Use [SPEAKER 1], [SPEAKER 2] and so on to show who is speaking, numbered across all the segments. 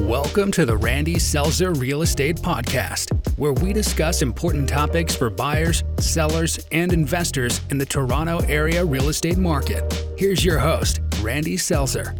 [SPEAKER 1] Welcome to the Randy Selzer Real Estate Podcast, where we discuss important topics for buyers, sellers, and investors in the Toronto area real estate market. Here's your host, Randy Selzer.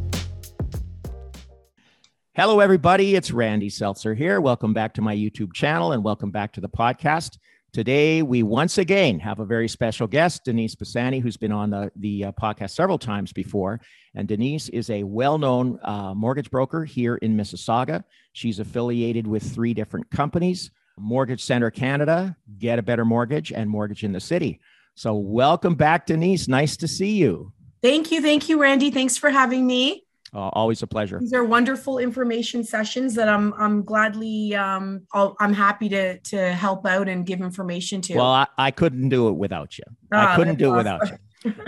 [SPEAKER 2] Hello, everybody. It's Randy Selzer here. Welcome back to my YouTube channel and welcome back to the podcast. Today, we once again have a very special guest, Denise Pisani, who's been on the, the uh, podcast several times before. And Denise is a well known uh, mortgage broker here in Mississauga. She's affiliated with three different companies Mortgage Center Canada, Get a Better Mortgage, and Mortgage in the City. So, welcome back, Denise. Nice to see you.
[SPEAKER 3] Thank you. Thank you, Randy. Thanks for having me.
[SPEAKER 2] Uh, always a pleasure.
[SPEAKER 3] These are wonderful information sessions that I'm I'm gladly um i am happy to to help out and give information to.
[SPEAKER 2] Well, I, I couldn't do it without you. I ah, couldn't do it without you.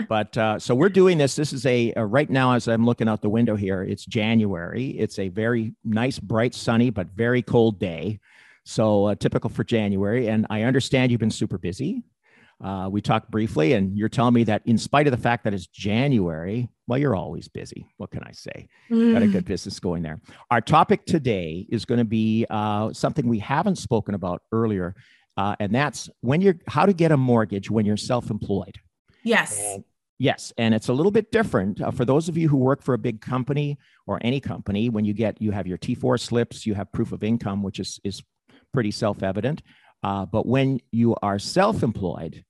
[SPEAKER 2] but uh, so we're doing this. This is a, a, right now as I'm looking out the window here. It's January. It's a very nice, bright, sunny, but very cold day. So uh, typical for January. And I understand you've been super busy. Uh, we talked briefly, and you're telling me that in spite of the fact that it's January, well, you're always busy. What can I say? Mm. Got a good business going there. Our topic today is going to be uh, something we haven't spoken about earlier, uh, and that's when you're how to get a mortgage when you're self-employed.
[SPEAKER 3] Yes.
[SPEAKER 2] And, yes, and it's a little bit different uh, for those of you who work for a big company or any company. When you get you have your T4 slips, you have proof of income, which is is pretty self-evident. Uh, but when you are self-employed,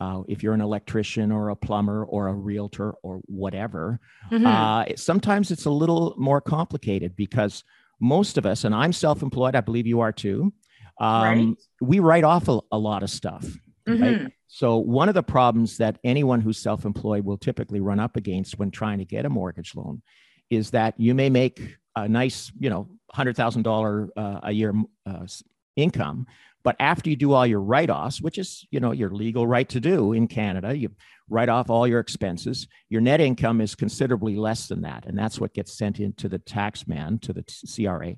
[SPEAKER 2] uh, if you're an electrician or a plumber or a realtor or whatever, mm-hmm. uh, sometimes it's a little more complicated because most of us, and I'm self employed, I believe you are too, um, right. we write off a, a lot of stuff. Mm-hmm. Right? So, one of the problems that anyone who's self employed will typically run up against when trying to get a mortgage loan is that you may make a nice, you know, $100,000 uh, a year uh, income, but after you do all your write-offs, which is you know your legal right to do in Canada, you write off all your expenses. Your net income is considerably less than that, and that's what gets sent into the tax man to the CRA.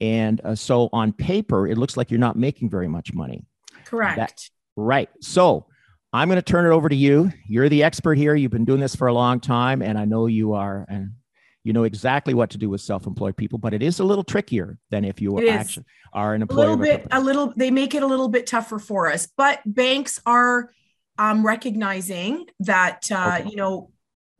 [SPEAKER 2] And uh, so on paper, it looks like you're not making very much money.
[SPEAKER 3] Correct. That,
[SPEAKER 2] right. So I'm going to turn it over to you. You're the expert here. You've been doing this for a long time, and I know you are. And you know exactly what to do with self-employed people but it is a little trickier than if you actually are an employee
[SPEAKER 3] a little bit a, little they make it a little bit tougher for us but banks are um, recognizing that uh, okay. you know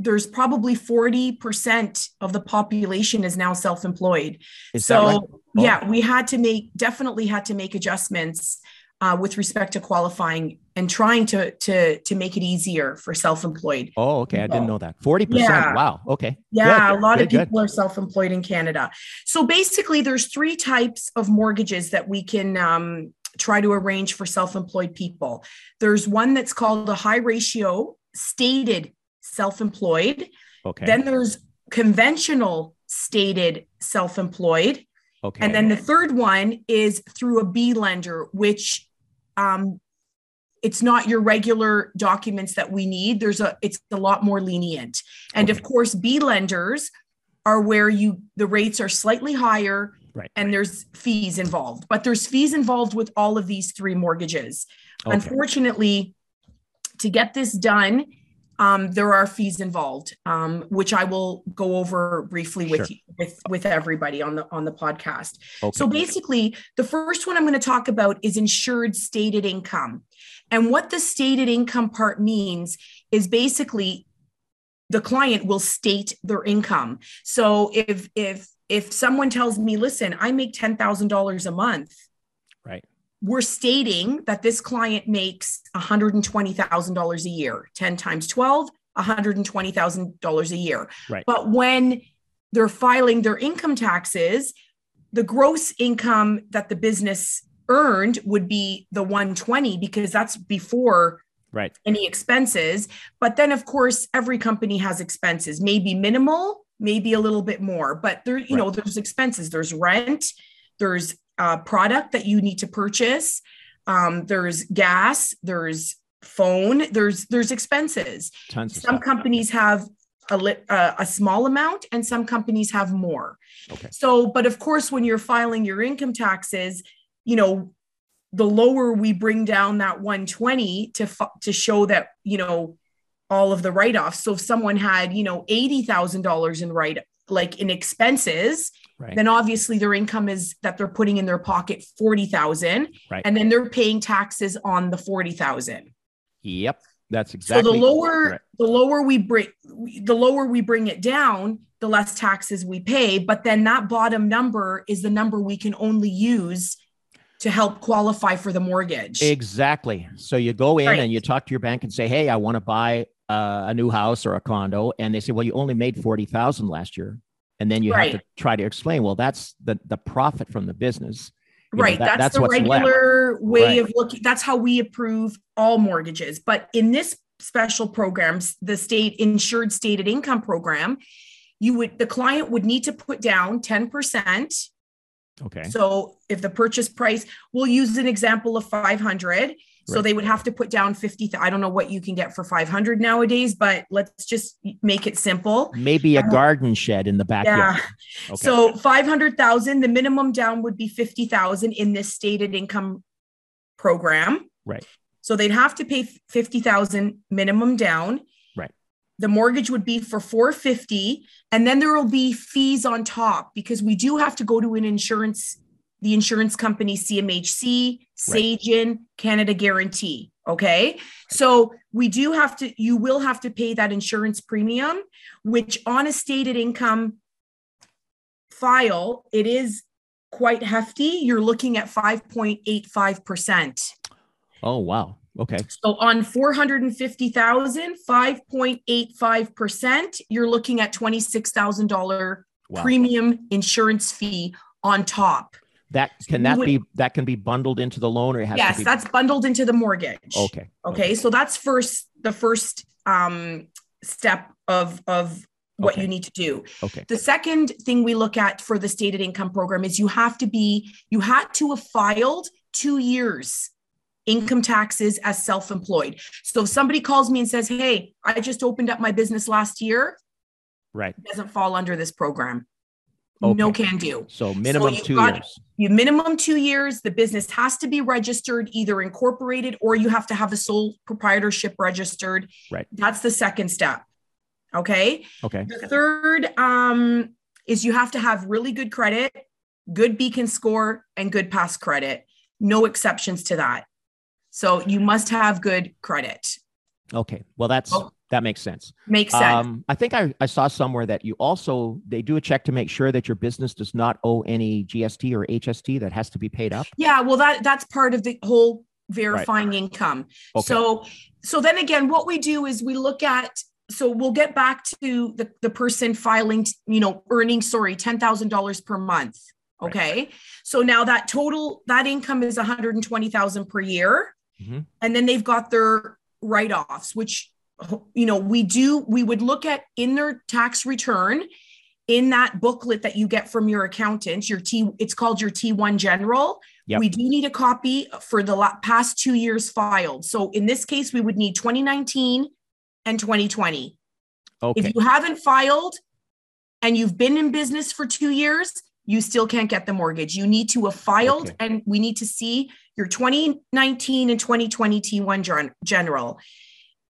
[SPEAKER 3] there's probably 40% of the population is now self-employed is so right? oh. yeah we had to make definitely had to make adjustments uh, with respect to qualifying and trying to to to make it easier for self-employed.
[SPEAKER 2] Oh, okay. I didn't know that. 40%. Wow. Okay.
[SPEAKER 3] Yeah, good. a lot good, of people good. are self-employed in Canada. So basically there's three types of mortgages that we can um, try to arrange for self-employed people. There's one that's called a high ratio stated self-employed. Okay. Then there's conventional stated self-employed. Okay. And then the third one is through a B lender, which um, it's not your regular documents that we need. There's a it's a lot more lenient. And okay. of course, B lenders are where you the rates are slightly higher right. and there's fees involved. But there's fees involved with all of these three mortgages. Okay. Unfortunately, to get this done, um, there are fees involved, um, which I will go over briefly with sure. you, with with everybody on the on the podcast. Okay. So basically, the first one I'm going to talk about is insured stated income, and what the stated income part means is basically the client will state their income. So if if if someone tells me, "Listen, I make ten thousand dollars a month," we're stating that this client makes $120,000 a year, 10 times 12, $120,000 a year.
[SPEAKER 2] Right.
[SPEAKER 3] But when they're filing their income taxes, the gross income that the business earned would be the 120 because that's before
[SPEAKER 2] right
[SPEAKER 3] any expenses but then of course every company has expenses maybe minimal maybe a little bit more but there you right. know there's expenses there's rent there's uh, product that you need to purchase. Um, there's gas, there's phone, there's there's expenses.
[SPEAKER 2] Tons
[SPEAKER 3] some companies have a, uh, a small amount and some companies have more. Okay. So, but of course, when you're filing your income taxes, you know, the lower we bring down that 120 to to show that you know all of the write-offs. So if someone had you know eighty thousand dollars in write like in expenses,
[SPEAKER 2] Right.
[SPEAKER 3] then obviously their income is that they're putting in their pocket 40,000
[SPEAKER 2] Right.
[SPEAKER 3] and then they're paying taxes on the 40,000.
[SPEAKER 2] Yep. That's exactly.
[SPEAKER 3] so the lower
[SPEAKER 2] correct.
[SPEAKER 3] the lower we bring the lower we bring it down, the less taxes we pay, but then that bottom number is the number we can only use to help qualify for the mortgage.
[SPEAKER 2] Exactly. So you go in
[SPEAKER 3] Right.
[SPEAKER 2] and you talk to your bank and say, "Hey, I want to buy uh, a new house or a condo," and they say, "Well, you only made forty thousand last year," and then you
[SPEAKER 3] Right.
[SPEAKER 2] have to try to explain, "Well, that's the the profit from the business." You know,
[SPEAKER 3] right
[SPEAKER 2] that-
[SPEAKER 3] that's, the
[SPEAKER 2] what's left.
[SPEAKER 3] regular way
[SPEAKER 2] Right.
[SPEAKER 3] of looking that's how we approve all mortgages but in this special programs the state insured stated income program you would the client would need to put down 10%
[SPEAKER 2] Okay.
[SPEAKER 3] so if the purchase price we'll use an example of 500 so
[SPEAKER 2] Right.
[SPEAKER 3] they would have to put down 50 i don't know what you can get for 500 nowadays but let's just make it simple
[SPEAKER 2] Maybe a um, garden shed in the backyard.
[SPEAKER 3] yeah
[SPEAKER 2] Okay.
[SPEAKER 3] so 500,000, the minimum down would be 50,000 in this stated income program.
[SPEAKER 2] Right.
[SPEAKER 3] So they'd have to pay 50,000 minimum down.
[SPEAKER 2] Right.
[SPEAKER 3] The mortgage would be for 450 and then there will be fees on top because we do have to go to an insurance the insurance company CMHC, Sagen, Canada Guarantee, okay? So we do have to you will have to pay that insurance premium which on a stated income file, it is quite hefty. You're looking at 5.85%.
[SPEAKER 2] oh wow. Okay.
[SPEAKER 3] So on 450,000, 5.85%, you're looking at $26,000
[SPEAKER 2] Wow.
[SPEAKER 3] premium insurance fee on top.
[SPEAKER 2] That can that
[SPEAKER 3] would-
[SPEAKER 2] be that can be bundled into the loan or it has
[SPEAKER 3] Yes,
[SPEAKER 2] to be
[SPEAKER 3] that's bundled into the mortgage.
[SPEAKER 2] okay.
[SPEAKER 3] Okay, so that's first the first um, step of of what
[SPEAKER 2] Okay.
[SPEAKER 3] you need to do.
[SPEAKER 2] Okay.
[SPEAKER 3] The second thing we look at for the stated income program is you have to be you had to have filed 2 years income taxes as self-employed. So if somebody calls me and says, "Hey, I just opened up my business last year,"
[SPEAKER 2] Right.
[SPEAKER 3] doesn't fall under this program. No can do.
[SPEAKER 2] So minimum
[SPEAKER 3] you've
[SPEAKER 2] 2
[SPEAKER 3] got-
[SPEAKER 2] years.
[SPEAKER 3] You minimum 2 years, the business has to be registered either incorporated or you have to have a sole proprietorship registered.
[SPEAKER 2] Right.
[SPEAKER 3] That's the second step. Okay?
[SPEAKER 2] Okay.
[SPEAKER 3] The third um, is you have to have really good credit, good beacon score, and good pass credit. No exceptions to that. So you must have good credit.
[SPEAKER 2] Okay. Well, that's
[SPEAKER 3] Oh.
[SPEAKER 2] That makes sense.
[SPEAKER 3] Makes sense.
[SPEAKER 2] Um, I think I, I saw somewhere that you also they do a check to make sure that your business does not owe any GST or HST that has to be paid up.
[SPEAKER 3] yeah, well, that that's part of the whole verifying income.
[SPEAKER 2] Okay.
[SPEAKER 3] So so then again, what we do is we look at so we'll get back to the, the person filing, you know, earning, sorry, $10,000 per month.
[SPEAKER 2] Right.
[SPEAKER 3] Okay. So now that total, that income is 120,000 per year.
[SPEAKER 2] Mhm.
[SPEAKER 3] And then they've got their write-offs, which, you know, we do, we would look at in their tax return in that booklet that you get from your accountant, your T, it's called your T1 general.
[SPEAKER 2] Yep.
[SPEAKER 3] We do need a copy for the past two years filed. So in this case, we would need 2019 and 2020.
[SPEAKER 2] Okay.
[SPEAKER 3] If you haven't filed and you've been in business for two years, you still can't get the mortgage. You need to have filed
[SPEAKER 2] Okay.
[SPEAKER 3] and we need to see your 2019 and 2020 T1 gen- general.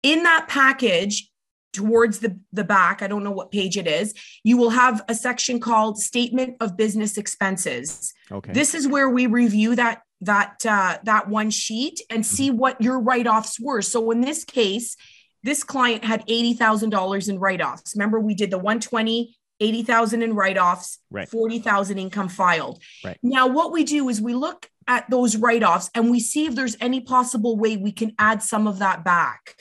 [SPEAKER 3] In that package, towards the, the back, I don't know what page it is, you will have a section called Statement of Business Expenses.
[SPEAKER 2] okay.
[SPEAKER 3] This is where we review that that uh, that one sheet and see what your write-offs were. So in this case, this client had eighty thousand dollars in write-offs. Remember, we did the 120, 80,000 in write-offs,
[SPEAKER 2] Right.
[SPEAKER 3] 40,000 income filed.
[SPEAKER 2] Right.
[SPEAKER 3] Now, what we do is we look at those write-offs and we see if there's any possible way we can add some of that back.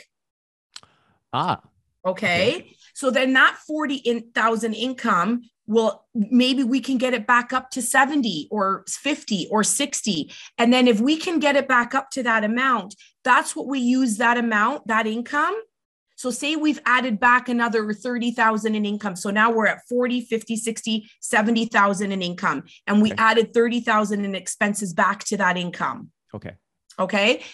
[SPEAKER 2] Ah,
[SPEAKER 3] Okay. So then that 40,000 income will maybe we can get it back up to 70 or 50 or 60. And then if we can get it back up to that amount, that's what we use that amount, that income. So say we've added back another 30,000 in income. So now we're at 40, 50, 60, 70,000 in income and we
[SPEAKER 2] Okay.
[SPEAKER 3] added 30,000 in expenses back to that income.
[SPEAKER 2] okay.
[SPEAKER 3] Okay.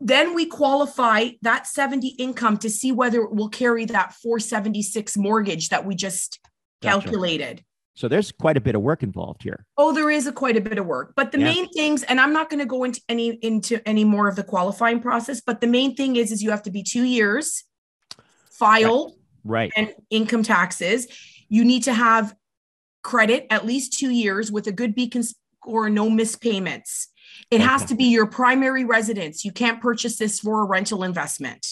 [SPEAKER 3] Then we qualify that 70 income to see whether it will carry that 476 mortgage that we just
[SPEAKER 2] Gotcha.
[SPEAKER 3] calculated.
[SPEAKER 2] So there's quite a bit of work involved here.
[SPEAKER 3] Oh, there is a quite a bit of work, but the
[SPEAKER 2] Yeah.
[SPEAKER 3] main things, and I'm not going to go into any into any more of the qualifying process, but the main thing is is you have to be two years filed
[SPEAKER 2] Right.
[SPEAKER 3] and income taxes. You need to have credit at least two years with a good beacon score, no missed payments. It has to be your primary residence. You can't purchase this for a rental investment.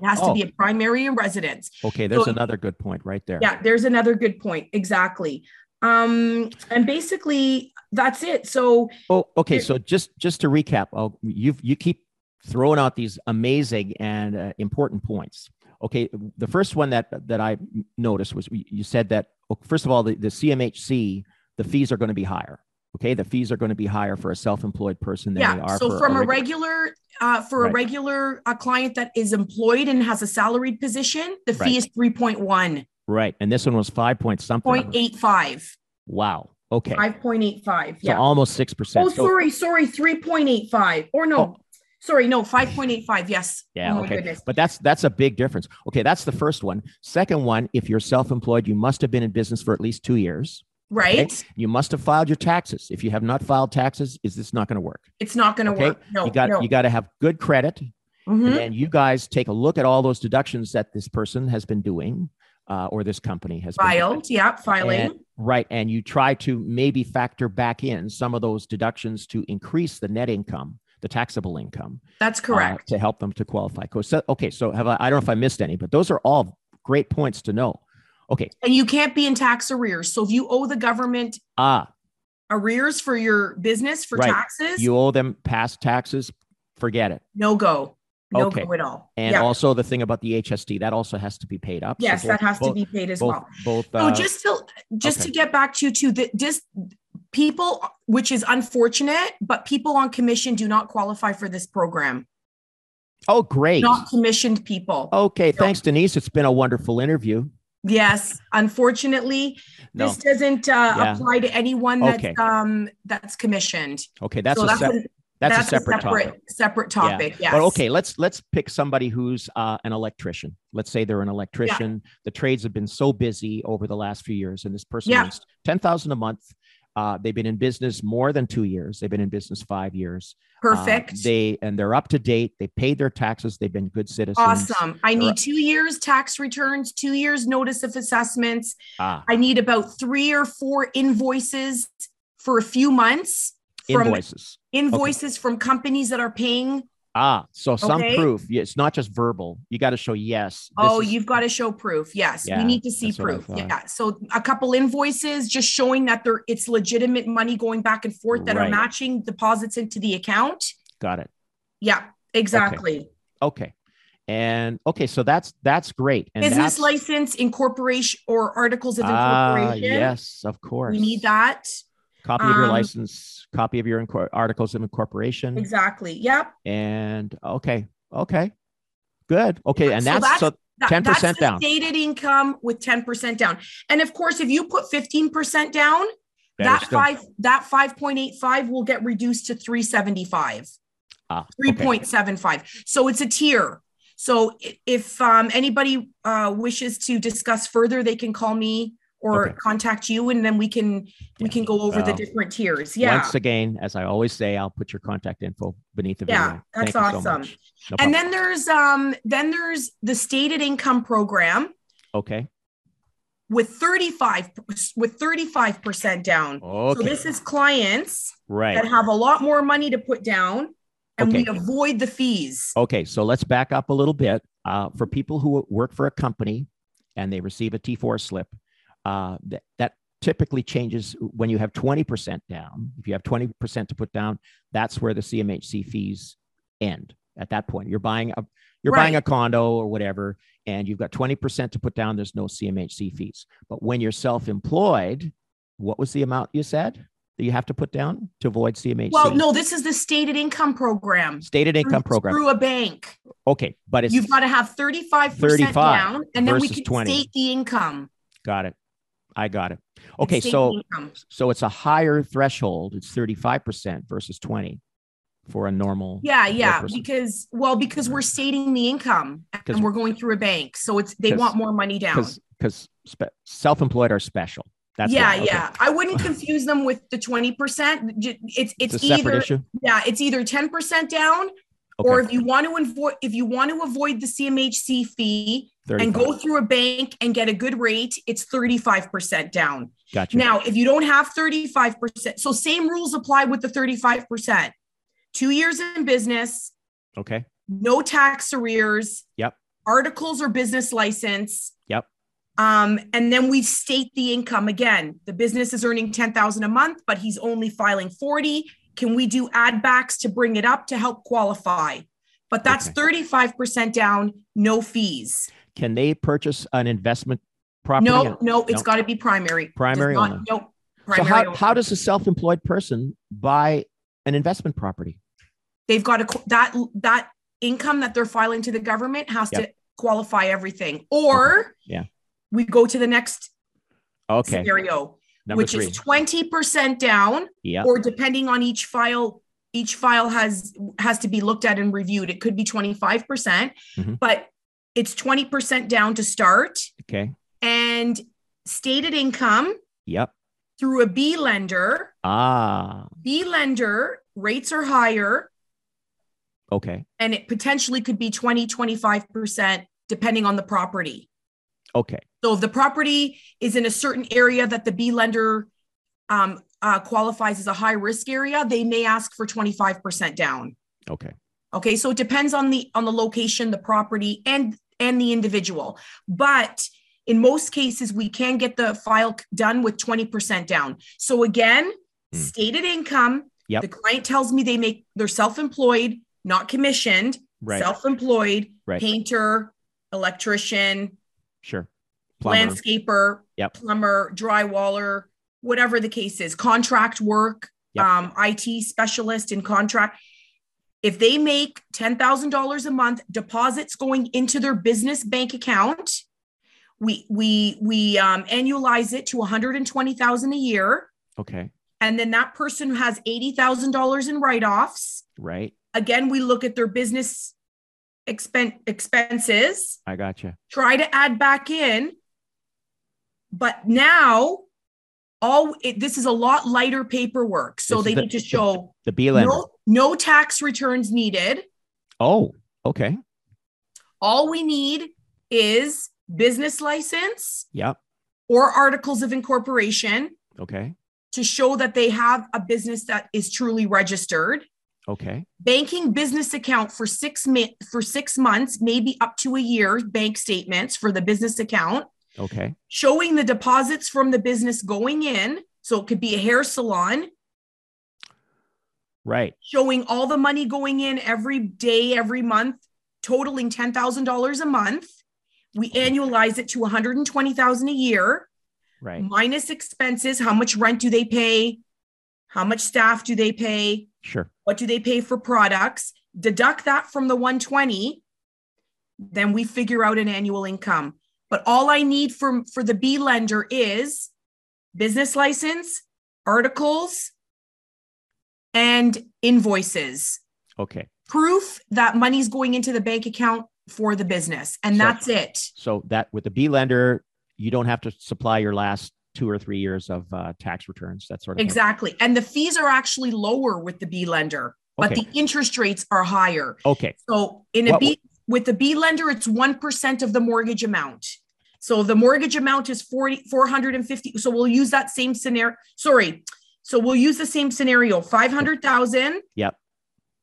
[SPEAKER 3] It has
[SPEAKER 2] Oh.
[SPEAKER 3] to be a primary residence.
[SPEAKER 2] Okay, there's
[SPEAKER 3] So-
[SPEAKER 2] another good point right there.
[SPEAKER 3] Yeah, there's another good point. Exactly. Um, and basically that's it. So
[SPEAKER 2] Oh, okay. So just just to recap, oh, you you keep throwing out these amazing and uh, important points. Okay, the first one that that I noticed was you said that oh, first of all, the, the CMHC the fees are going to be higher. Okay, the fees are going to be higher for a self-employed person than they
[SPEAKER 3] yeah,
[SPEAKER 2] are
[SPEAKER 3] so
[SPEAKER 2] for
[SPEAKER 3] from a
[SPEAKER 2] reg-
[SPEAKER 3] regular uh, for
[SPEAKER 2] Right.
[SPEAKER 3] a regular uh, client that is employed and has a salaried position, the fee
[SPEAKER 2] Right.
[SPEAKER 3] is 3.1,
[SPEAKER 2] right, and this one was five point something.
[SPEAKER 3] 0.85,
[SPEAKER 2] Wow. Okay,
[SPEAKER 3] 5.85.
[SPEAKER 2] so
[SPEAKER 3] Yeah.
[SPEAKER 2] almost six percent.
[SPEAKER 3] Oh, sorry, sorry, 3.85. Or no,
[SPEAKER 2] Oh.
[SPEAKER 3] sorry, no, 5.85. Yes.
[SPEAKER 2] Yeah,
[SPEAKER 3] Oh
[SPEAKER 2] okay.
[SPEAKER 3] goodness.
[SPEAKER 2] But that's that's a big difference. Okay, that's the first one. Second one, if you're self-employed, you must have been in business for at least two years.
[SPEAKER 3] Right?
[SPEAKER 2] You must have filed your taxes. If you have not filed taxes, is this not going to work?
[SPEAKER 3] It's not going to
[SPEAKER 2] Okay.
[SPEAKER 3] work. No,
[SPEAKER 2] you got
[SPEAKER 3] no.
[SPEAKER 2] you got to have good credit,
[SPEAKER 3] Mhm.
[SPEAKER 2] and you guys take a look at all those deductions that this person has been doing, uh, or this company has been.
[SPEAKER 3] Filed. Yeah, filing.
[SPEAKER 2] And- right, and you try to maybe factor back in some of those deductions to increase the net income, the taxable income,
[SPEAKER 3] That's
[SPEAKER 2] uh,
[SPEAKER 3] correct.
[SPEAKER 2] to help them to qualify. So, okay, so have I? I don't know if I missed any, but those are all great points to know. Okay,
[SPEAKER 3] and you can't be in tax arrears. So if you owe the government
[SPEAKER 2] ah,
[SPEAKER 3] arrears for your business for
[SPEAKER 2] Right.
[SPEAKER 3] taxes,
[SPEAKER 2] you owe them past taxes, forget it.
[SPEAKER 3] no go. No
[SPEAKER 2] Okay.
[SPEAKER 3] go at all.
[SPEAKER 2] And
[SPEAKER 3] yeah.
[SPEAKER 2] also the thing about the HST, that also has to be paid up. So
[SPEAKER 3] yes,
[SPEAKER 2] both-
[SPEAKER 3] that has to be paid as
[SPEAKER 2] both,
[SPEAKER 3] well.
[SPEAKER 2] Both.
[SPEAKER 3] So
[SPEAKER 2] uh,
[SPEAKER 3] just to just
[SPEAKER 2] okay.
[SPEAKER 3] to get back to you too, that this people, which is unfortunate, but people on commission do not qualify for this program.
[SPEAKER 2] oh, great.
[SPEAKER 3] Not commissioned people.
[SPEAKER 2] Okay, thanks, Denise. It's been a wonderful interview.
[SPEAKER 3] Yes, unfortunately,
[SPEAKER 2] No.
[SPEAKER 3] this doesn't uh,
[SPEAKER 2] Yeah.
[SPEAKER 3] apply to anyone that's
[SPEAKER 2] Okay.
[SPEAKER 3] um that's commissioned.
[SPEAKER 2] Okay, that's
[SPEAKER 3] so
[SPEAKER 2] a
[SPEAKER 3] that's
[SPEAKER 2] sep-
[SPEAKER 3] a,
[SPEAKER 2] that's,
[SPEAKER 3] that's
[SPEAKER 2] a separate, topic.
[SPEAKER 3] separate
[SPEAKER 2] Yeah.
[SPEAKER 3] topic. Yes.
[SPEAKER 2] But okay, let's let's pick somebody who's uh, an electrician. Let's say they're an electrician. The trades have been so busy over the last few years, and this person
[SPEAKER 3] Yeah.
[SPEAKER 2] earns ten thousand a month. Uh, they've been in business more than two years. They've been in business five years. Uh,
[SPEAKER 3] Perfect.
[SPEAKER 2] they and they're up to date. They paid their taxes. They've been good citizens.
[SPEAKER 3] Awesome. I need two years tax returns, two years notice of assessments.
[SPEAKER 2] Ah,
[SPEAKER 3] I need about three or four invoices for a few months from
[SPEAKER 2] invoices.
[SPEAKER 3] invoices from companies that are paying.
[SPEAKER 2] Ah, so some
[SPEAKER 3] Okay.
[SPEAKER 2] proof. It's not just verbal. You got to show yes.
[SPEAKER 3] oh,
[SPEAKER 2] is-
[SPEAKER 3] you've got to show proof. Yes,
[SPEAKER 2] Yeah,
[SPEAKER 3] we need to see
[SPEAKER 2] that's what I
[SPEAKER 3] proof. Yeah. So a couple invoices just showing that there it's legitimate money going back and forth that are matching deposits into the account.
[SPEAKER 2] got it.
[SPEAKER 3] Yeah, exactly.
[SPEAKER 2] Okay. And okay, so that's that's great. And
[SPEAKER 3] Business license, incorporation, or articles of
[SPEAKER 2] Ah,
[SPEAKER 3] incorporation.
[SPEAKER 2] yes, of course.
[SPEAKER 3] We need that.
[SPEAKER 2] Copy of your
[SPEAKER 3] Um,
[SPEAKER 2] license, copy of your incor- articles of incorporation.
[SPEAKER 3] Exactly. Yep.
[SPEAKER 2] And okay, okay, good. Okay, and
[SPEAKER 3] So
[SPEAKER 2] that's,
[SPEAKER 3] that's-
[SPEAKER 2] so
[SPEAKER 3] That-
[SPEAKER 2] 10%
[SPEAKER 3] that's the
[SPEAKER 2] down.
[SPEAKER 3] Stated income with 10% down. And of course, if you put 15% down,
[SPEAKER 2] better
[SPEAKER 3] that
[SPEAKER 2] still.
[SPEAKER 3] five that 5.85 will get reduced to 375.
[SPEAKER 2] Ah, okay.
[SPEAKER 3] 3.75. So it's a tier. So if um, anybody uh, wishes to discuss further, they can call me or
[SPEAKER 2] Okay.
[SPEAKER 3] contact you, and then we can we can go over the different tiers. Yeah.
[SPEAKER 2] Once again, as I always say, I'll put your contact info beneath the video.
[SPEAKER 3] Yeah,
[SPEAKER 2] video.
[SPEAKER 3] that's
[SPEAKER 2] Thank you so
[SPEAKER 3] awesome.
[SPEAKER 2] No
[SPEAKER 3] and then there's um then there's the stated income program
[SPEAKER 2] okay,
[SPEAKER 3] with 35 with 35% down.
[SPEAKER 2] okay,
[SPEAKER 3] So this is clients
[SPEAKER 2] right.
[SPEAKER 3] that have a lot more money to put down and we avoid the fees.
[SPEAKER 2] Okay, so let's back up a little bit. Uh, for people who work for a company and they receive a T4 slip, uh, that, that typically changes when you have 20% down. If you have 20% to put down, that's where the CMHC fees end. At that point, you're buying a you're buying a condo or whatever, and you've got 20% to put down. There's no CMHC fees. But when you're self-employed, what was the amount you said that you have to put down to avoid CMHC?
[SPEAKER 3] Well, no, this is the stated income program.
[SPEAKER 2] stated income
[SPEAKER 3] through-
[SPEAKER 2] program.
[SPEAKER 3] Through a bank.
[SPEAKER 2] Okay, but it's
[SPEAKER 3] You've got to have 35%
[SPEAKER 2] 35
[SPEAKER 3] down and then we can
[SPEAKER 2] 20.
[SPEAKER 3] state the income.
[SPEAKER 2] Got it. I got it. Okay, so
[SPEAKER 3] income.
[SPEAKER 2] so it's a higher threshold. It's 35% versus 20 for a normal.
[SPEAKER 3] Yeah, yeah,
[SPEAKER 2] person.
[SPEAKER 3] because well, because we're mm-hmm. stating the income and we're going through a bank, so it's they want more money down.
[SPEAKER 2] Because because spe- self-employed are special. That's
[SPEAKER 3] yeah.
[SPEAKER 2] Okay.
[SPEAKER 3] yeah. I wouldn't confuse them with the twenty percent. It's
[SPEAKER 2] It's,
[SPEAKER 3] it's, either
[SPEAKER 2] issue.
[SPEAKER 3] yeah, it's either ten percent down,
[SPEAKER 2] Okay.
[SPEAKER 3] or if you want to avoid if you want to avoid the CMHC fee, and go through a bank and get a good rate, it's 35% down.
[SPEAKER 2] Gotcha.
[SPEAKER 3] Now, if you don't have 35%, so same rules apply with the 35%. Two years in business.
[SPEAKER 2] Okay.
[SPEAKER 3] No tax arrears.
[SPEAKER 2] Yep.
[SPEAKER 3] Articles or business license.
[SPEAKER 2] Yep.
[SPEAKER 3] Um, and then we state the income again. The business is earning 10,000 a month, but he's only filing 40. Can we do add backs to bring it up to help qualify? But that's okay. 35% down, no fees.
[SPEAKER 2] Can they purchase an investment property?
[SPEAKER 3] No, no, it's no. got to be primary.
[SPEAKER 2] Primary
[SPEAKER 3] not,
[SPEAKER 2] only.
[SPEAKER 3] No.
[SPEAKER 2] Primary so how, only. how does a self-employed person buy an investment property?
[SPEAKER 3] They've got to that that income that they're filing to the government has yep. to qualify everything. Or
[SPEAKER 2] okay. yeah,
[SPEAKER 3] we go to the next
[SPEAKER 2] okay.
[SPEAKER 3] scenario,
[SPEAKER 2] Number
[SPEAKER 3] which
[SPEAKER 2] three.
[SPEAKER 3] is 20% down,
[SPEAKER 2] yeah.
[SPEAKER 3] or depending on each file, each file has has to be looked at and reviewed. It could be 25%, percent
[SPEAKER 2] mm-hmm.
[SPEAKER 3] but it's 20% down to start.
[SPEAKER 2] Okay.
[SPEAKER 3] And stated income.
[SPEAKER 2] Yep.
[SPEAKER 3] Through a B lender.
[SPEAKER 2] Ah.
[SPEAKER 3] B lender rates are higher.
[SPEAKER 2] Okay.
[SPEAKER 3] And it potentially could be 20, 25% depending on the property.
[SPEAKER 2] Okay.
[SPEAKER 3] So if the property is in a certain area that the B lender um, uh, qualifies as a high risk area, they may ask for 25% down.
[SPEAKER 2] Okay.
[SPEAKER 3] Okay. So it depends on the on the location, the property, and and the individual. But in most cases, we can get the file done with 20% down. So again, mm. stated income.
[SPEAKER 2] Yep.
[SPEAKER 3] The client tells me they make they're self-employed, not commissioned,
[SPEAKER 2] right.
[SPEAKER 3] self-employed,
[SPEAKER 2] right.
[SPEAKER 3] painter, electrician,
[SPEAKER 2] sure,
[SPEAKER 3] plumber. landscaper,
[SPEAKER 2] yep.
[SPEAKER 3] plumber, drywaller, whatever the case is, contract work,
[SPEAKER 2] yep.
[SPEAKER 3] um, IT specialist in contract. If they make $10,000 a month deposits going into their business bank account, we we we um, annualize it to 120,000 a year.
[SPEAKER 2] Okay.
[SPEAKER 3] And then that person has $80,000 in write-offs.
[SPEAKER 2] Right.
[SPEAKER 3] Again, we look at their business expen- expenses.
[SPEAKER 2] I got you.
[SPEAKER 3] Try to add back in. But now all it, this is a lot lighter paperwork. So they the, need to show
[SPEAKER 2] the, the B.
[SPEAKER 3] No, no tax returns needed.
[SPEAKER 2] Oh, okay.
[SPEAKER 3] All we need is business license.
[SPEAKER 2] Yep.
[SPEAKER 3] Or articles of incorporation.
[SPEAKER 2] Okay.
[SPEAKER 3] To show that they have a business that is truly registered.
[SPEAKER 2] Okay.
[SPEAKER 3] Banking business account for six mi- for six months, maybe up to a year. Bank statements for the business account.
[SPEAKER 2] Okay.
[SPEAKER 3] Showing the deposits from the business going in. So it could be a hair salon.
[SPEAKER 2] Right.
[SPEAKER 3] Showing all the money going in every day, every month, totaling $10,000 a month. We annualize it to 120,000 a year.
[SPEAKER 2] Right.
[SPEAKER 3] Minus expenses, how much rent do they pay? How much staff do they pay?
[SPEAKER 2] Sure.
[SPEAKER 3] What do they pay for products? Deduct that from the 120, then we figure out an annual income. But all I need for, for the B lender is business license, articles, and invoices.
[SPEAKER 2] Okay.
[SPEAKER 3] Proof that money's going into the bank account for the business. And so, that's it.
[SPEAKER 2] So that with the B lender, you don't have to supply your last two or three years of uh, tax returns, that sort of
[SPEAKER 3] exactly.
[SPEAKER 2] Thing.
[SPEAKER 3] And the fees are actually lower with the B lender, but
[SPEAKER 2] okay.
[SPEAKER 3] the interest rates are higher.
[SPEAKER 2] Okay.
[SPEAKER 3] So in a what, B with the B lender, it's 1% of the mortgage amount. So the mortgage amount is 40, 450. So we'll use that same scenario. Sorry. So we'll use the same scenario 500,000.
[SPEAKER 2] Yep.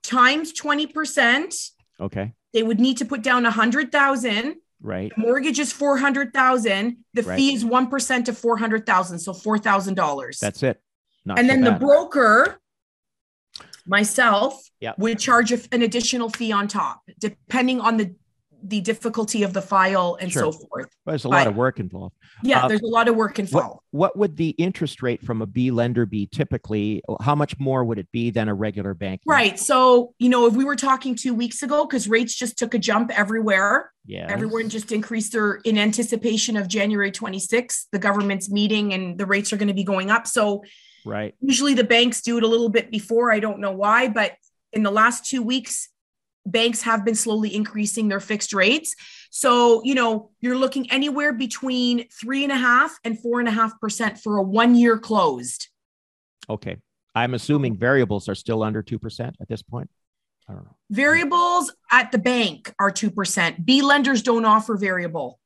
[SPEAKER 3] Times 20%.
[SPEAKER 2] Okay.
[SPEAKER 3] They would need to put down 100,000.
[SPEAKER 2] Right.
[SPEAKER 3] The mortgage is 400,000. The
[SPEAKER 2] right.
[SPEAKER 3] fee is 1% of 400,000. So $4,000.
[SPEAKER 2] That's it.
[SPEAKER 3] Not and so then bad. the broker, myself,
[SPEAKER 2] yep.
[SPEAKER 3] would charge an additional fee on top, depending on the the difficulty of the file and
[SPEAKER 2] sure.
[SPEAKER 3] so forth.
[SPEAKER 2] Well, there's a lot of work involved.
[SPEAKER 3] Yeah, uh, there's a lot of work involved.
[SPEAKER 2] What, what, would the interest rate from a B lender be typically? How much more would it be than a regular bank?
[SPEAKER 3] Right. So, you know, if we were talking two weeks ago, because rates just took a jump everywhere.
[SPEAKER 2] Yeah.
[SPEAKER 3] Everyone just increased their in anticipation of January 26th, the government's meeting, and the rates are going to be going up. So,
[SPEAKER 2] right.
[SPEAKER 3] Usually the banks do it a little bit before. I don't know why, but in the last two weeks, banks have been slowly increasing their fixed rates. So, you know, you're looking anywhere between three and a half and four and a half percent for a one year closed.
[SPEAKER 2] Okay. I'm assuming variables are still under 2% at this point. I don't know.
[SPEAKER 3] Variables at the bank are 2%. B lenders don't offer variable.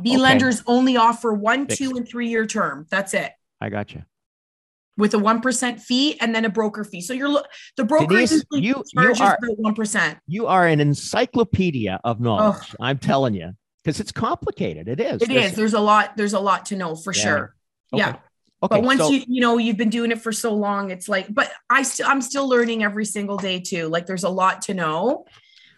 [SPEAKER 3] B
[SPEAKER 2] Okay.
[SPEAKER 3] lenders only offer one,
[SPEAKER 2] Fixed.
[SPEAKER 3] two, and three year term. That's it.
[SPEAKER 2] I got you.
[SPEAKER 3] With a one percent fee and then a broker fee. So you're the broker
[SPEAKER 2] Denise,
[SPEAKER 3] usually
[SPEAKER 2] you- you
[SPEAKER 3] charges
[SPEAKER 2] are-
[SPEAKER 3] about one percent.
[SPEAKER 2] You are an encyclopedia of knowledge. I'm telling you, because it's complicated. It is.
[SPEAKER 3] It
[SPEAKER 2] There's-
[SPEAKER 3] is. There's a lot. There's a lot to know for
[SPEAKER 2] Yeah.
[SPEAKER 3] sure.
[SPEAKER 2] Okay.
[SPEAKER 3] Yeah.
[SPEAKER 2] Okay.
[SPEAKER 3] but once
[SPEAKER 2] so-
[SPEAKER 3] you you know you've been doing it for so long, it's like. But I still I'm still learning every single day too. Like there's a lot to know.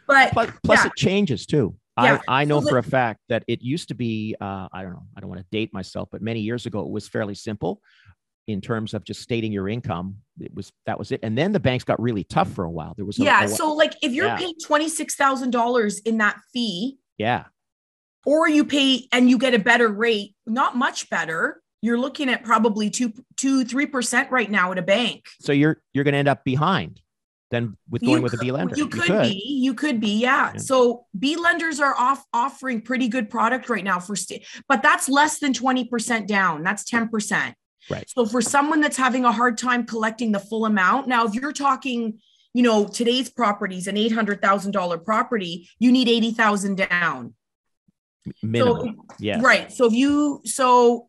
[SPEAKER 3] But
[SPEAKER 2] plus, plus
[SPEAKER 3] yeah.
[SPEAKER 2] it changes too.
[SPEAKER 3] Yeah.
[SPEAKER 2] I, I know
[SPEAKER 3] So
[SPEAKER 2] for a fact that it used to be, uh, I don't know, I don't want to date myself, but many years ago, it was fairly simple in terms of just stating your income. It was, that was it. And then the banks got really tough for a while. There was, a,
[SPEAKER 3] yeah,
[SPEAKER 2] a-
[SPEAKER 3] so like if you're
[SPEAKER 2] Yeah.
[SPEAKER 3] paying twenty six thousand dollars in that fee,
[SPEAKER 2] yeah,
[SPEAKER 3] or you pay and you get a better rate, not much better. You're looking at probably two, two, three percent right now at a bank.
[SPEAKER 2] so you're, you're going to end up behind than with going with a
[SPEAKER 3] could-
[SPEAKER 2] B lender.
[SPEAKER 3] You could, be, you could be, yeah.
[SPEAKER 2] Yeah.
[SPEAKER 3] So B lenders are off offering pretty good product right now for but that's less than 20% down. That's 10%.
[SPEAKER 2] Right.
[SPEAKER 3] So for someone that's having a hard time collecting the full amount, now if you're talking, you know, today's properties, an $800,000 property, you need 80,000 down.
[SPEAKER 2] Minimum. yeah.
[SPEAKER 3] Right. So if you so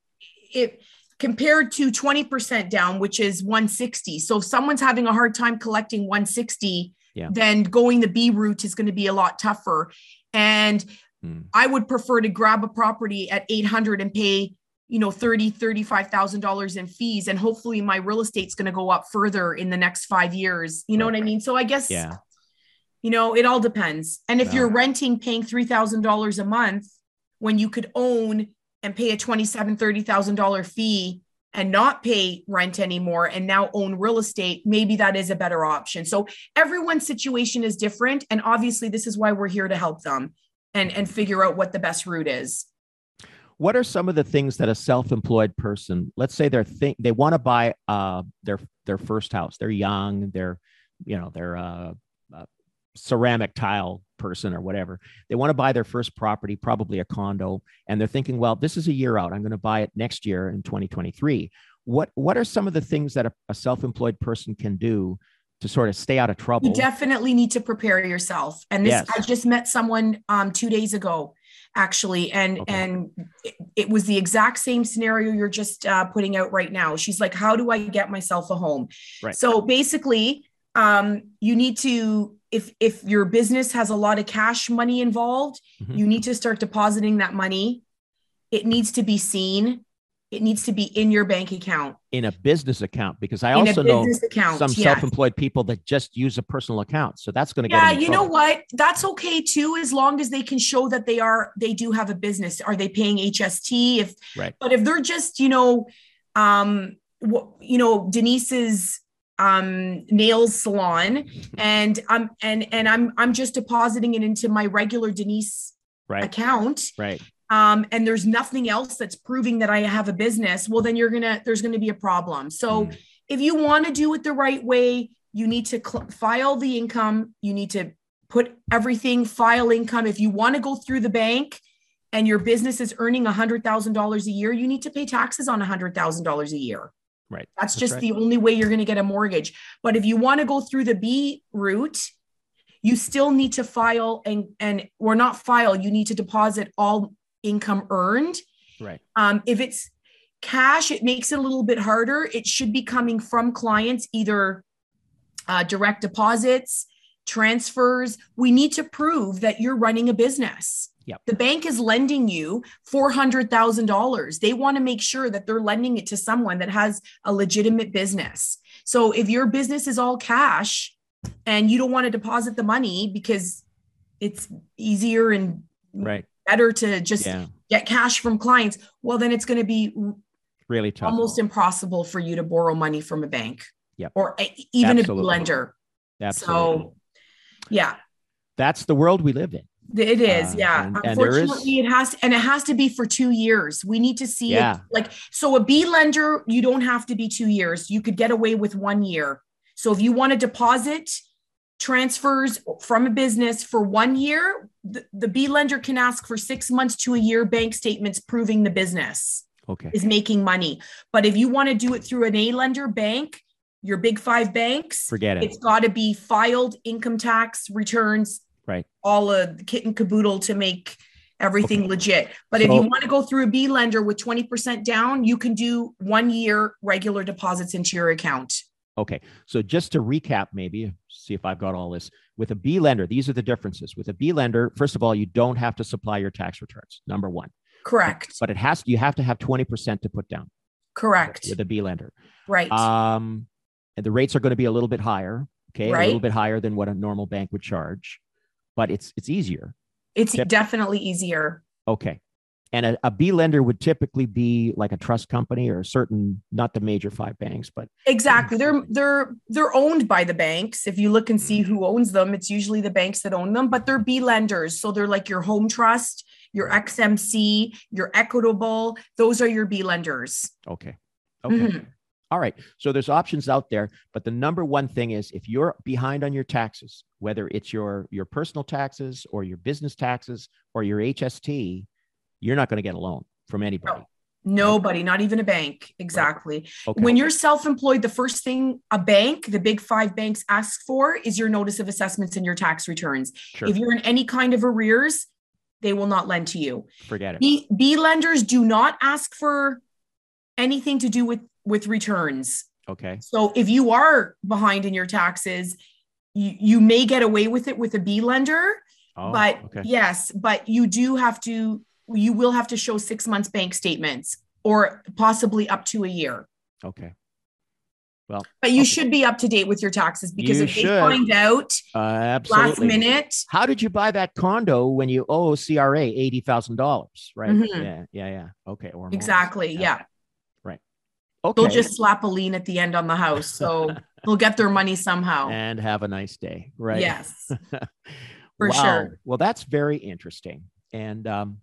[SPEAKER 3] it compared to 20% down, which is 160. So if someone's having a hard time collecting 160,
[SPEAKER 2] Yeah.
[SPEAKER 3] then going the B route is going to be a lot tougher. And
[SPEAKER 2] Hmm.
[SPEAKER 3] I would prefer to grab a property at 800 and pay, you know, 30, $35,000 in fees. And hopefully my real estate's going to go up further in the next five years. You know what I mean? So I guess,
[SPEAKER 2] Yeah.
[SPEAKER 3] you know, it all depends. And if
[SPEAKER 2] Yeah.
[SPEAKER 3] you're renting, paying $3,000 a month when you could own and pay a $27,000, $30,000 fee and not pay rent anymore and now own real estate, maybe that is a better option. So everyone's situation is different. And obviously, this is why we're here to help them and, and mm-hmm. figure out what the best route is.
[SPEAKER 2] What are some of the things that a self-employed person, let's say they're think they want to buy uh, their their first house. They're young. They're you know they're uh, a ceramic tile person or whatever. They want to buy their first property, probably a condo, and they're thinking, well, this is a year out. I'm going to buy it next year in 2023. What what are some of the things that a, a self-employed person can do to sort of stay out of trouble?
[SPEAKER 3] You definitely need to prepare yourself. And this,
[SPEAKER 2] Yes.
[SPEAKER 3] I just met someone um, two days ago, actually, and
[SPEAKER 2] Okay.
[SPEAKER 3] and it, it was the exact same scenario you're just uh, putting out right now. She's like, "How do I get myself a home?"
[SPEAKER 2] Right.
[SPEAKER 3] So basically, um, you need to if if your business has a lot of cash money involved,
[SPEAKER 2] Mhm.
[SPEAKER 3] you need to start depositing that money. It needs to be seen. It needs to be in your bank account.
[SPEAKER 2] in a business account because I
[SPEAKER 3] in
[SPEAKER 2] also know
[SPEAKER 3] account.
[SPEAKER 2] some
[SPEAKER 3] yes.
[SPEAKER 2] self-employed people that just use a personal account. So that's going to get
[SPEAKER 3] yeah you know what that's okay too as long as they can show that they are they do have a business are they paying hst if
[SPEAKER 2] Right.
[SPEAKER 3] but if they're just you know um you know denise's um nails salon and i'm and and i'm i'm just depositing it into my regular denise
[SPEAKER 2] Right.
[SPEAKER 3] account
[SPEAKER 2] Right.
[SPEAKER 3] Um, and there's nothing else that's proving that I have a business, well, then you're gonna there's gonna be a problem. So
[SPEAKER 2] Mm.
[SPEAKER 3] if you want to do it the right way, you need to cl- file the income. You need to put everything file income. If you want to go through the bank and your business is earning a hundred thousand dollars a year, you need to pay taxes on a hundred thousand dollars a year.
[SPEAKER 2] Right.
[SPEAKER 3] That's
[SPEAKER 2] That's
[SPEAKER 3] just
[SPEAKER 2] right.
[SPEAKER 3] the only way you're going to get a mortgage. But if you want to go through the B route, you still need to file and and or not file. You need to deposit all income earned.
[SPEAKER 2] Right.
[SPEAKER 3] Um, if it's cash, it makes it a little bit harder. It should be coming from clients, either uh, direct deposits, transfers. We need to prove that you're running a business.
[SPEAKER 2] Yep.
[SPEAKER 3] The bank is lending you $400,000. They want to make sure that they're lending it to someone that has a legitimate business. So if your business is all cash and you don't want to deposit the money because it's easier and
[SPEAKER 2] Right.
[SPEAKER 3] Better to just
[SPEAKER 2] Yeah.
[SPEAKER 3] get cash from clients, well, then it's going to be
[SPEAKER 2] Really tough.
[SPEAKER 3] almost impossible for you to borrow money from a bank
[SPEAKER 2] Yep.
[SPEAKER 3] or a- even
[SPEAKER 2] Absolutely.
[SPEAKER 3] a lender.
[SPEAKER 2] Absolutely.
[SPEAKER 3] So, yeah,
[SPEAKER 2] That's the world we live in.
[SPEAKER 3] it is.
[SPEAKER 2] Uh,
[SPEAKER 3] yeah.
[SPEAKER 2] and- and is-
[SPEAKER 3] Unfortunately, it has to, and it has to be for two years. We need to see
[SPEAKER 2] Yeah.
[SPEAKER 3] it. Like, so a B lender, you don't have to be two years. You could get away with one year. So if you want to deposit transfers from a business for one year, the, the B lender can ask for six months to a year bank statements proving the business
[SPEAKER 2] Okay.
[SPEAKER 3] is making money. But if you want to do it through an A lender bank, your big five banks,
[SPEAKER 2] Forget it.
[SPEAKER 3] it's got to be filed income tax returns,
[SPEAKER 2] Right.
[SPEAKER 3] all the kit and caboodle to make everything okay. legit. But so, if you want to go through a B lender with 20% down, you can do one year regular deposits into your account.
[SPEAKER 2] Okay. So just to recap, maybe see if I've got all this. With a B lender, these are the differences. With a B lender, first of all, you don't have to supply your tax returns. Number one.
[SPEAKER 3] Correct.
[SPEAKER 2] But it has you have to have 20% to put down.
[SPEAKER 3] Correct.
[SPEAKER 2] With a B lender.
[SPEAKER 3] Right.
[SPEAKER 2] Um, and the rates are going to be a little bit higher. Okay. Right. A little bit higher than what a normal bank would charge, but it's it's easier.
[SPEAKER 3] It's Tip- definitely easier.
[SPEAKER 2] Okay. And a, a B lender would typically be like a trust company or a certain, not the major five banks, but
[SPEAKER 3] exactly. They're they're they're owned by the banks. If you look and see mm-hmm. who owns them, it's usually the banks that own them, but they're B lenders. So they're like your home trust, your XMC, your equitable. Those are your B lenders.
[SPEAKER 2] Okay. Okay. Mm-hmm. All right. So there's options out there, but the number one thing is if you're behind on your taxes, whether it's your your personal taxes or your business taxes or your HST, you're not going to get a loan from anybody. No.
[SPEAKER 3] Nobody, not even a bank. Exactly. Right. Okay. When you're self employed, the first thing a bank, the big five banks ask for is your notice of assessments and your tax returns. Sure. If you're in any kind of arrears, they will not lend to you.
[SPEAKER 2] Forget it.
[SPEAKER 3] B, B lenders do not ask for anything to do with with returns.
[SPEAKER 2] Okay.
[SPEAKER 3] So if you are behind in your taxes, you, you may get away with it with a B lender. Oh, but okay. yes, but you do have to you will have to show six months bank statements or possibly up to a year.
[SPEAKER 2] Okay. Well,
[SPEAKER 3] but you
[SPEAKER 2] okay.
[SPEAKER 3] should be up to date with your taxes because you if should. they find out
[SPEAKER 2] uh,
[SPEAKER 3] last minute.
[SPEAKER 2] How did you buy that condo when you owe CRA eighty thousand dollars? Right? Mm-hmm. Yeah, yeah, yeah. Okay.
[SPEAKER 3] Or exactly. Yeah. yeah.
[SPEAKER 2] Right. Okay.
[SPEAKER 3] They'll just slap a lien at the end on the house, so they'll get their money somehow
[SPEAKER 2] and have a nice day. Right.
[SPEAKER 3] Yes. For
[SPEAKER 2] wow.
[SPEAKER 3] sure.
[SPEAKER 2] Well, that's very interesting. And um,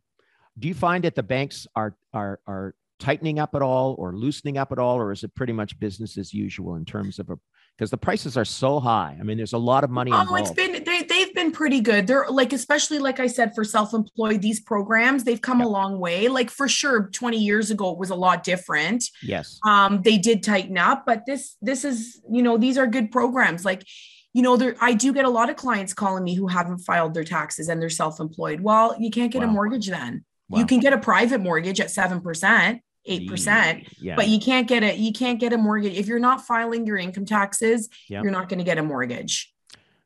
[SPEAKER 2] do you find that the banks are are are tightening up at all or loosening up at all or is it pretty much business as usual in terms of a because the prices are so high i mean there's a lot of money
[SPEAKER 3] oh involved. it's been they, they've been pretty good they're like especially like i said for self-employed these programs they've come yep. a long way like for sure 20 years ago it was a lot different
[SPEAKER 2] yes
[SPEAKER 3] um they did tighten up but this this is you know these are good programs like you know, there I do get a lot of clients calling me who haven't filed their taxes and they're self-employed. Well, you can't get wow. a mortgage then. Wow. You can get a private mortgage at 7%, 8%, yeah. but you can't get a you can't get a mortgage if you're not filing your income taxes, yep. you're not going to get a mortgage.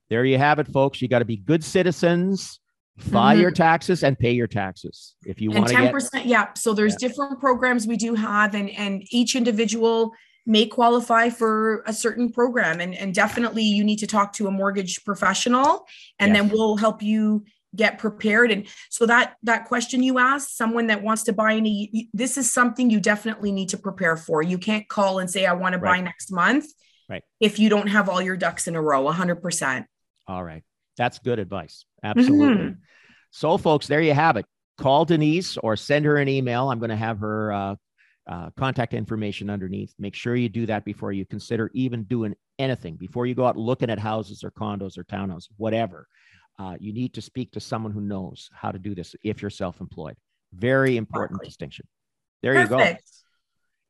[SPEAKER 2] There you have it folks. You got to be good citizens, file mm-hmm. your taxes and pay your taxes if you want to 10%
[SPEAKER 3] get... yeah so there's yeah. different programs we do have and and each individual may qualify for a certain program and and definitely you need to talk to a mortgage professional and yes. then we'll help you get prepared. And so that that question you asked someone that wants to buy any this is something you definitely need to prepare for. You can't call and say i want to right. buy next month
[SPEAKER 2] right. if
[SPEAKER 3] you don't have all your ducks in a row 100%
[SPEAKER 2] all right. That's good advice. Absolutely. Mm-hmm. so folks there you have it. Call denise or send her an email. I'm going to have her uh, uh, contact information underneath. Make sure you do that before you consider even doing anything before you go out looking at houses or condos or townhouses whatever uh, you need to speak to someone who knows how to do this if you're self-employed. Very important distinction. There you go.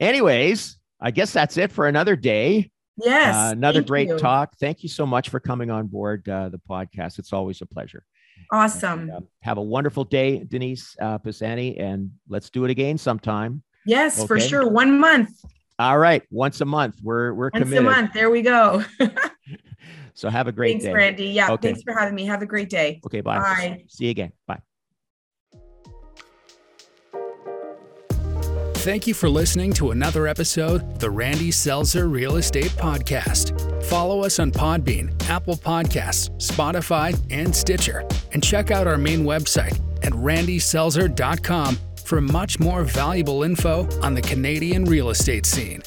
[SPEAKER 2] Anyways, I guess that's it for another day.
[SPEAKER 3] Yes.
[SPEAKER 2] Uh, another great you. talk. Thank you so much for coming on board uh, the podcast. It's always a pleasure.
[SPEAKER 3] Awesome. And, uh,
[SPEAKER 2] have a wonderful day, Denise uh, Pisani, and let's do it again sometime.
[SPEAKER 3] Yes, okay? for sure. One month.
[SPEAKER 2] All right, once a month. We're we're
[SPEAKER 3] once
[SPEAKER 2] committed.
[SPEAKER 3] a month. There we go.
[SPEAKER 2] So have a great
[SPEAKER 3] thanks,
[SPEAKER 2] day.
[SPEAKER 3] Thanks, Randy. Yeah, okay. thanks for having me. Have a great day.
[SPEAKER 2] Okay, bye.
[SPEAKER 3] Bye.
[SPEAKER 2] See you again. Bye.
[SPEAKER 1] Thank you for listening to another episode the Randy Selzer Real Estate Podcast. Follow us on Podbean, Apple Podcasts, Spotify, and Stitcher. And check out our main website at randyselzer.com for much more valuable info on the Canadian real estate scene.